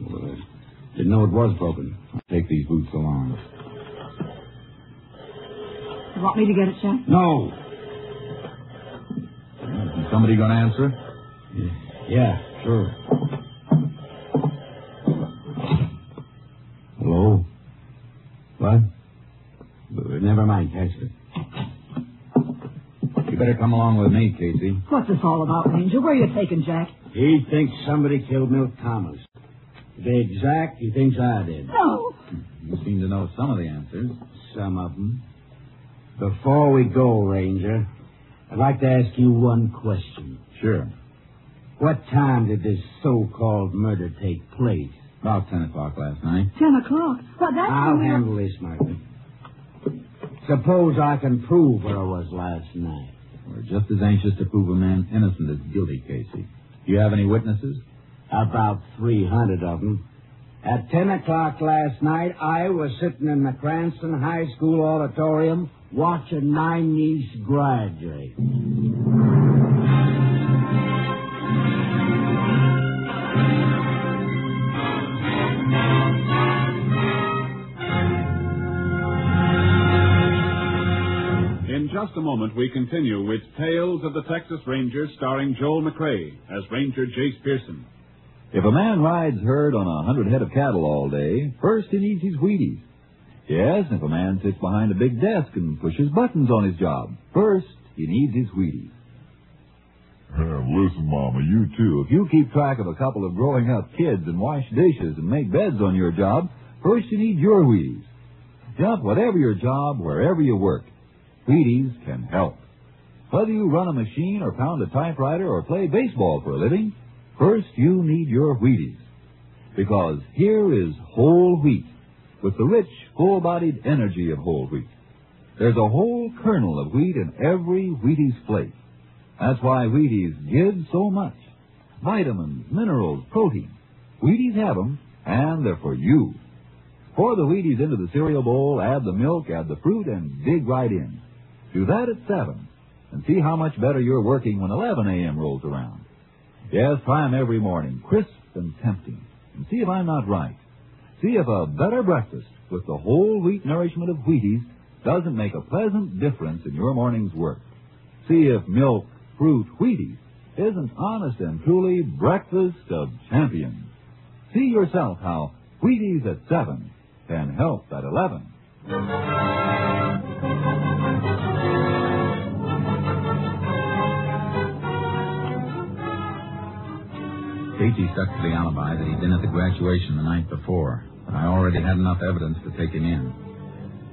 Well, I didn't know it was broken. I'll take these boots along. You want me to get it, Jack? No. Is somebody going to answer? Yeah, sure. Hello? What? Never mind, Casper. You better come along with me, Casey. What's this all about, Ranger? Where are you taking Jack? He thinks somebody killed Milt Thomas. To be exact, he thinks I did. No. You seem to know some of the answers. Some of them. Before we go, Ranger, I'd like to ask you one question. Sure. What time did this so-called murder take place? About 10 o'clock last night. Ten o'clock. Well, that's I'll when we were- handle this, Margaret. Suppose I can prove where I was last night. We're just as anxious to prove a man innocent as guilty, Casey. Do you have any witnesses? About 300 of them. At 10 o'clock last night, I was sitting in the Cranston High School auditorium watching my niece graduate. Just a moment, we continue with Tales of the Texas Rangers starring Joel McCrea as Ranger Jace Pearson. If a man rides herd on a hundred head of cattle all day, first he needs his Wheaties. Yes, if a man sits behind a big desk and pushes buttons on his job, first he needs his Wheaties. listen, Mama, you too. If you keep track of a couple of growing up kids and wash dishes and make beds on your job, first you need your Wheaties. Just whatever your job, wherever you work, Wheaties can help. Whether you run a machine or pound a typewriter or play baseball for a living, first you need your Wheaties. Because here is whole wheat with the rich, full-bodied energy of whole wheat. There's a whole kernel of wheat in every Wheaties flake. That's why Wheaties give so much. Vitamins, minerals, protein. Wheaties have 'em, and they're for you. Pour the Wheaties into the cereal bowl, add the milk, add the fruit, and dig right in. Do that at 7, and see how much better you're working when 11 a.m. rolls around. Yes, try 'em every morning, crisp and tempting, and see if I'm not right. See if a better breakfast with the whole wheat nourishment of Wheaties doesn't make a pleasant difference in your morning's work. See if milk, fruit, Wheaties isn't honest and truly breakfast of champions. See yourself how Wheaties at 7 can help at 11. Casey stuck to the alibi that he'd been at the graduation the night before, but I already had enough evidence to take him in.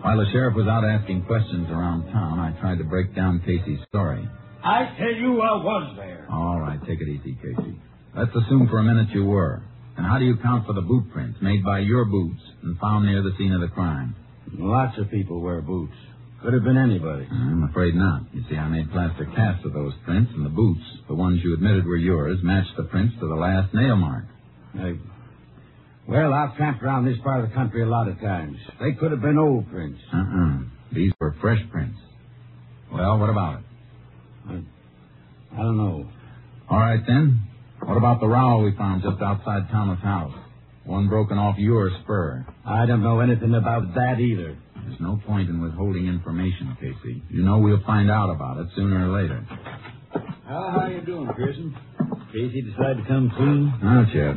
While the sheriff was out asking questions around town, I tried to break down Casey's story. I tell you I was there. All right, take it easy, Casey. Let's assume for a minute you were. And how do you account for the boot prints made by your boots and found near the scene of the crime? Lots of people wear boots. Could have been anybody. I'm afraid not. You see, I made plaster casts of those prints, and the boots, the ones you admitted were yours, matched the prints to the last nail mark. I, well, I've tramped around this part of the country a lot of times. They could have been old prints. Uh-uh. These were fresh prints. Well, what about it? I don't know. All right, then. What about the rowel we found just outside Thomas' house? One broken off your spur. I don't know anything about that either. There's no point in withholding information, Casey. You know we'll find out about it sooner or later. Well, how you doing, Pearson? Casey decided to come clean? Not yet.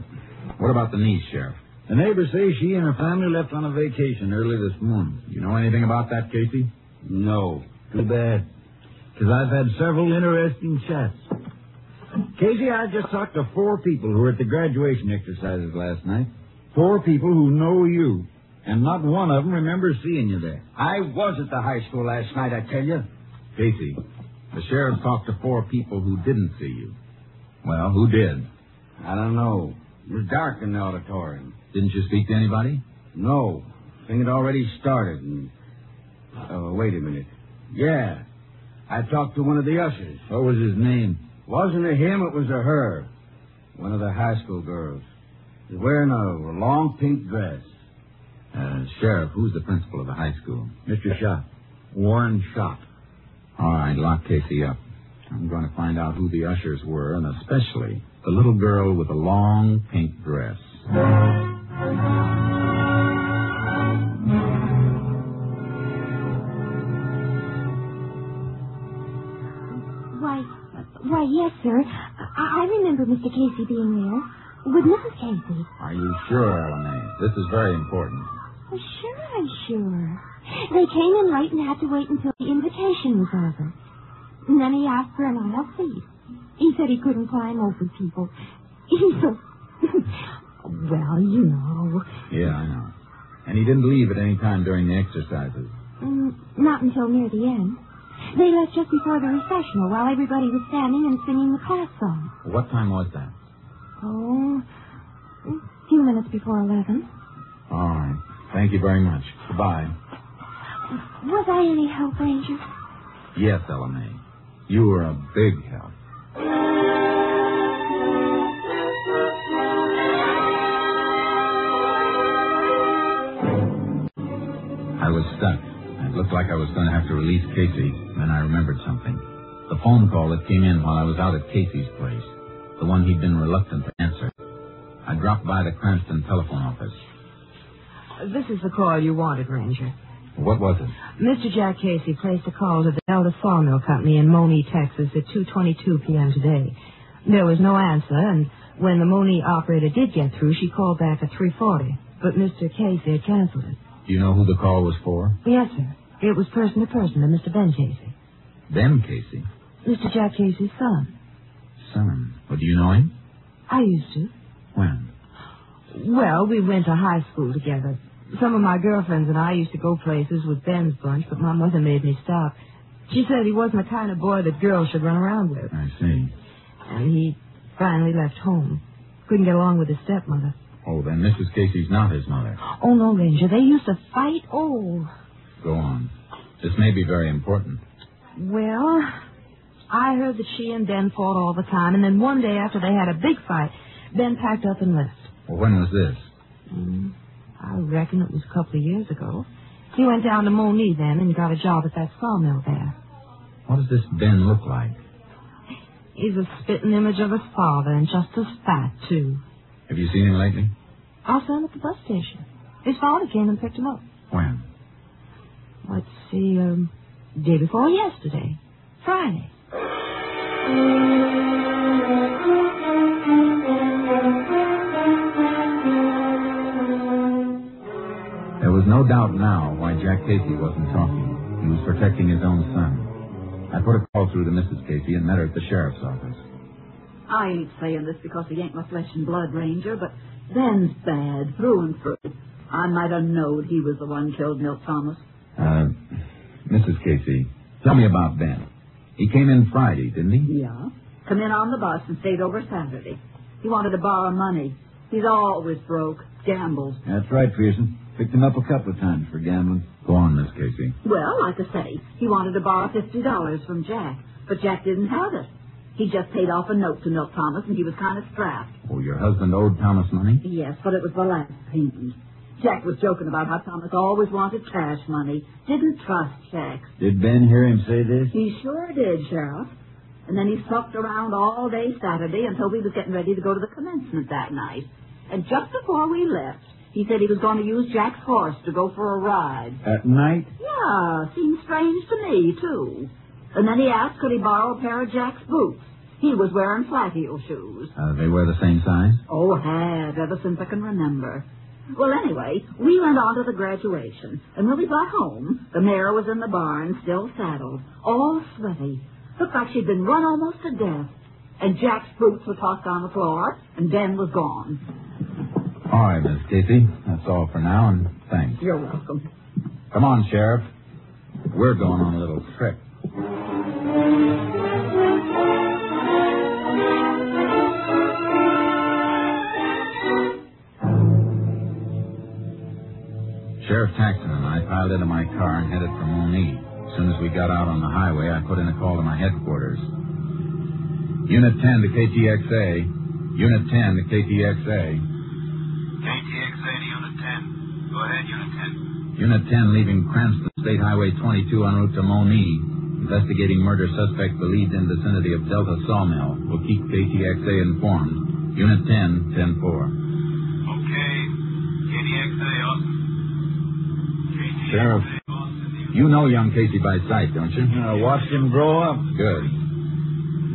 What about the niece, Sheriff? The neighbors say she and her family left on a vacation early this morning. You know anything about that, Casey? No. Too bad. Because I've had several interesting chats. Casey, I just talked to four people who were at the graduation exercises last night. Four people who know you. And not one of them remembers seeing you there. I was at the high school last night, I tell you. Casey, the sheriff talked to four people who didn't see you. Well, who did? I don't know. It was dark in the auditorium. Didn't you speak to anybody? No. Thing had already started. And... Oh, wait a minute. Yeah. I talked to one of the ushers. What was his name? Wasn't a him, it was a her. One of the high school girls. He's wearing a long pink dress. Uh, Sheriff, who's the principal of the high school? Mr. Shot. Warren Shot. All right, lock Casey up. I'm going to find out who the ushers were, and especially the little girl with the long pink dress. Why, why, yes, sir. I, I remember Mr. Casey being there with Mrs. Casey. Are you sure, Ellen? This is very important. Well, sure, I'm sure. They came in late and had to wait until the invitation was over. And then he asked for an aisle seat. He said he couldn't climb over people. *laughs* He's so... *laughs* well, you know. Yeah, I know. And he didn't leave at any time during the exercises. Mm, not until near the end. They left just before the recessional while everybody was standing and singing the class song. What time was that? Oh, a few minutes before eleven. All right. Thank you very much. Goodbye. Was I any help, Ranger? Yes, Ellen You were a big help. I was stuck. It looked like I was going to have to release Casey. Then I remembered something. The phone call that came in while I was out at Casey's place. The one he'd been reluctant to answer. I dropped by the Cranston telephone office. This is the call you wanted, Ranger. What was it? Mr. Jack Casey placed a call to the Delta Sawmill Company in Monee, Texas at 2.22 p.m. today. There was no answer, and when the Monee operator did get through, she called back at 3.40. But Mr. Casey had canceled it. Do you know who the call was for? Yes, sir. It was person to person to Mr. Ben Casey. Ben Casey? Mr. Jack Casey's son. Son? Well, do you know him? I used to. When? Well, we went to high school together. Some of my girlfriends and I used to go places with Ben's bunch, but my mother made me stop. She said he wasn't the kind of boy that girls should run around with. I see. And he finally left home. Couldn't get along with his stepmother. Oh, then Mrs. Casey's not his mother. Oh, no, Ranger. They used to fight. Oh. Go on. This may be very important. Well, I heard that she and Ben fought all the time, and then one day after they had a big fight, Ben packed up and left. Well, when was this? Mm, I reckon it was a couple of years ago. He went down to Monee then and got a job at that sawmill there. What does this Ben look like? He's a spitting image of his father and just as fat, too. Have you seen him lately? I saw him at the bus station. His father came and picked him up. When? Let's see, um, day before yesterday. Friday. There was no doubt now why Jack Casey wasn't talking. He was protecting his own son. I put a call through to Mrs. Casey and met her at the sheriff's office. I ain't saying this because he ain't my flesh and blood ranger, but Ben's bad through and through. I might have knowed he was the one killed Milt Thomas. Uh, Mrs. Casey, tell me about Ben. He came in Friday, didn't he? Yeah. Come in on the bus and stayed over Saturday. He wanted to borrow money. He's always broke. Gambles. That's right, Pearson. Picked him up a couple of times for gambling. Go on, Miss Casey. Well, like I say, he wanted to borrow fifty dollars from Jack, but Jack didn't have it. He just paid off a note to Milt Thomas, and he was kind of strapped. Oh, your husband owed Thomas money? Yes, but it was the last payment. Jack was joking about how Thomas always wanted cash money, didn't trust checks. Did Ben hear him say this? He sure did, Sheriff. And then he sucked around all day Saturday until we was getting ready to go to the commencement that night. And just before we left, he said he was going to use Jack's horse to go for a ride. At night? Yeah, seemed strange to me, too. And then he asked could he borrow a pair of Jack's boots. He was wearing flat heel shoes. Uh, they wear the same size? Oh, had, ever since I can remember. Well, anyway, we went on to the graduation, and when we got home, the mare was in the barn, still saddled, all sweaty. Looked like she'd been run almost to death. And Jack's boots were tossed on the floor, and Ben was gone. All right, Miss Casey. That's all for now, and thanks. You're welcome. Come on, Sheriff. We're going on a little trip. Sheriff Taxon and I piled into my car and headed for Monee. As soon as we got out on the highway, I put in a call to my headquarters. Unit 10 to KTXA. Unit 10 to KTXA. KTXA to Unit 10. Go ahead, Unit 10. Unit 10 leaving Cranston State Highway 22 en route to Monee. Investigating murder suspect believed in vicinity of Delta Sawmill. Will keep KTXA informed. Unit 10, 10-4. Okay. KTXA, Austin. Sheriff, you know young Casey by sight, don't you? I watched him grow up. Good.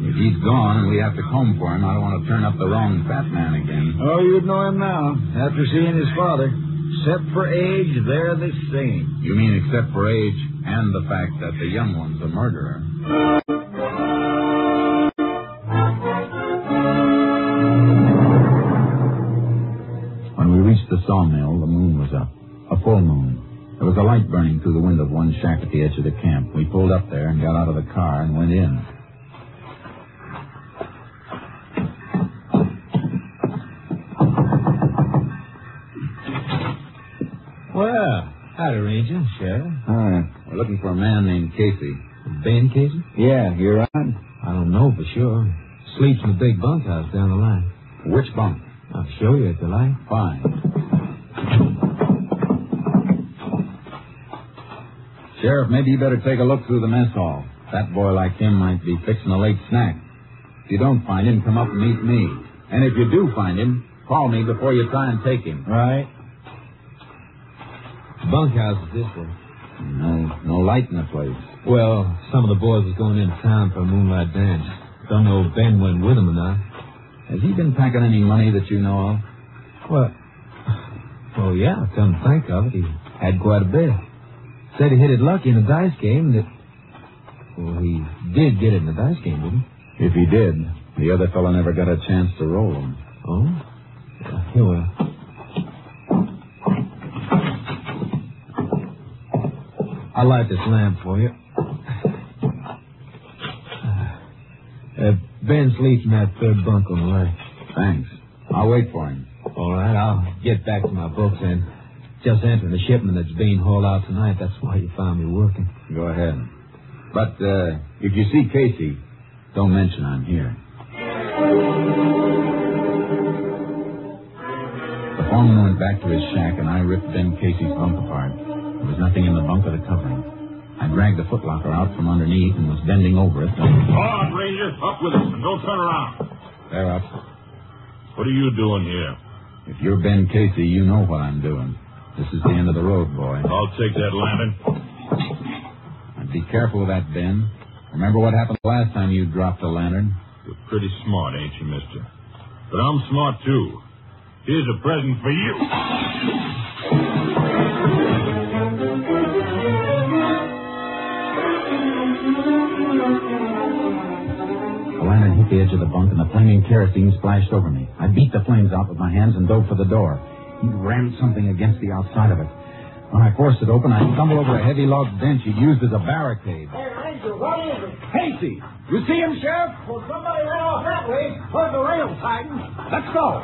If he's gone and we have to comb for him, I don't want to turn up the wrong fat man again. Oh, you'd know him now, after seeing his father. Except for age, they're the same. You mean except for age and the fact that the young one's a murderer? When we reached the sawmill, the moon was up. A full moon. Was a light burning through the window of one shack at the edge of the camp. We pulled up there and got out of the car and went in. Well, howdy, Ranger, Sheriff. Hi. We're looking for a man named Casey. Ben Casey? Yeah, you're right. I don't know for sure. Sleeps in the big bunkhouse down the line. Which bunk? I'll show you if you like. Fine. Sheriff, maybe you better take a look through the mess hall. That boy like him might be fixing a late snack. If you don't find him, come up and meet me. And if you do find him, call me before you try and take him. Right. Bunkhouse is this way. No, no light in the place. Well, some of the boys was going into town for a moonlight dance. Don't know if Ben went with them or not. Has he been packing any money that you know of? Well, *sighs* well, yeah, come to think of it, he had quite a bit. Said he hit it lucky in the dice game that. Well, he did get it in the dice game, didn't he? If he did, the other fellow never got a chance to roll him. Oh? Yeah, here we are. I'll light this lamp for you. Uh, ben sleeps in that third bunk on the right. Thanks. I'll wait for him. All right, I'll get back to my books and just entering the shipment that's being hauled out tonight. That's why you found me working. Go ahead. But uh, if you see Casey, don't mention I'm here. The foreman went back to his shack, and I ripped Ben Casey's bunk apart. There was nothing in the bunk but a covering. I dragged the footlocker out from underneath and was bending over it. When... On, Ranger. Up with us. and Don't turn around. There up. What are you doing here? If you're Ben Casey, you know what I'm doing. This is the end of the road, boy. I'll take that lantern. And be careful with that, Ben. Remember what happened the last time you dropped a lantern? You're pretty smart, ain't you, mister? But I'm smart, too. Here's a present for you. The lantern hit the edge of the bunk, and the flaming kerosene splashed over me. I beat the flames out with my hands and dove for the door. He rammed something against the outside of it. When I forced it open, I stumbled over a heavy log bench he'd used as a barricade. Hey, Ranger, what is it? Casey! You see him, Sheriff? Well, somebody ran off that way toward the rail siding. Let's go.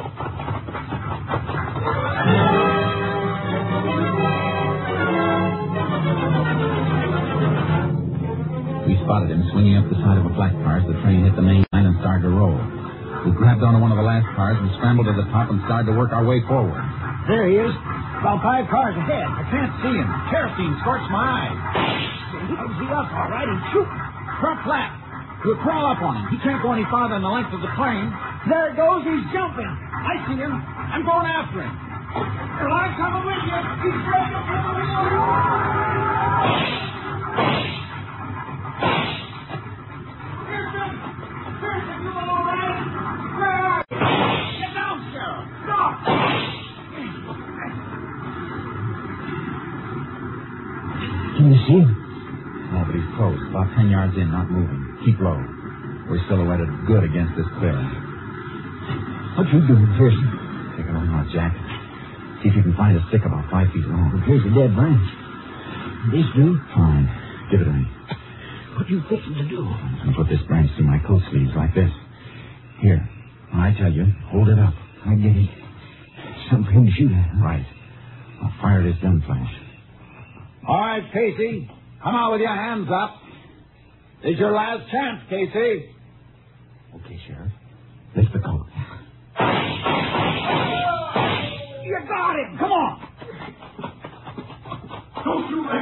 We spotted him swinging up the side of a flat car as the train hit the main line and started to roll. We grabbed onto one of the last cars and scrambled to the top and started to work our way forward. There he is. About five cars ahead. I can't see him. Kerosene scorched my eyes. he'll see us, all right, and shoot. Front flat. We'll crawl up on him. He can't go any farther than the length of the plane. There it goes. He's jumping. I see him. I'm going after him. Well, I'm coming with you. He's breaking the wheel. Ten yards in, not moving. Keep low. We're silhouetted good against this clearing. What you doing, Pearson? Take it on out, Jack. See if you can find a stick about five feet long. Here's a dead branch. This do? Fine. Give it to me. What you fixing to do? I'm going to put this branch through my coat sleeves like this. Here. When I tell you, hold it up. I get it. Something for him to shoot at. Right. I'll fire this gun flash. All right, Casey. Come out with your hands up. This is your last chance, Casey. Okay, Sheriff. Lift the coat. You got him. Come on. Don't shoot me.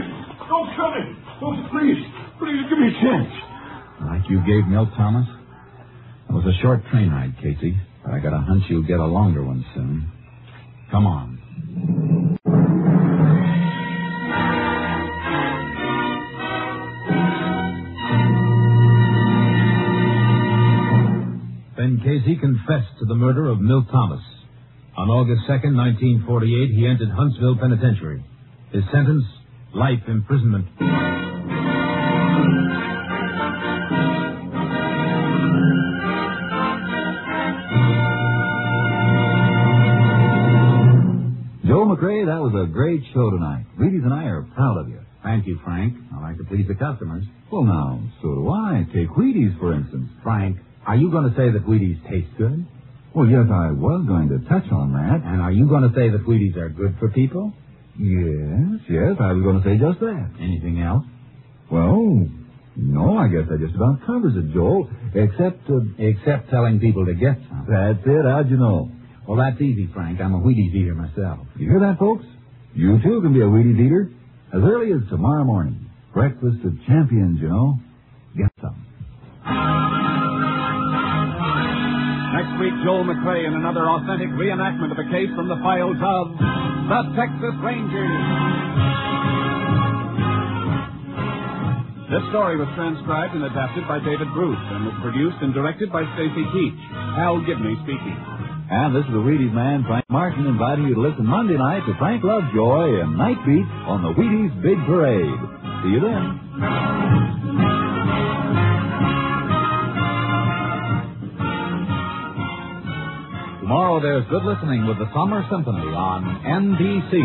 Don't kill me. Oh, please, please give me a chance. Like you gave Milt Thomas? It was a short train ride, Casey, but I got a hunch you'll get a longer one soon. Come on. Then Casey confessed to the murder of Milt Thomas. On August 2nd, 1948, he entered Huntsville Penitentiary. His sentence, life imprisonment. Joe McCrea, that was a great show tonight. Wheaties and I are proud of you. Thank you, Frank. I like to please the customers. Well, now, so do I. Take Wheaties, for instance. Frank, are you going to say that Wheaties taste good? Well, yes, I was going to touch on that. And are you going to say that Wheaties are good for people? Yes, yes, I was going to say just that. Anything else? Well, no, I guess that just about covers it, Joel. Except, uh, Except telling people to get some. that's it. How'd you know? Well, that's easy, Frank. I'm a Wheaties eater myself. You hear that, folks? You too can be a Wheaties eater as early as tomorrow morning. Breakfast of champions, you know. Get some. Week, Joel McCrea in another authentic reenactment of a case from the files of the Texas Rangers. This story was transcribed and adapted by David Bruce and was produced and directed by Stacy Keach. Hal Gibney speaking. And this is the Wheaties man, Frank Martin, inviting you to listen Monday night to Frank Lovejoy and Night Beat on the Wheaties Big Parade. See you then. Tomorrow there's good listening with the Summer Symphony on NBC.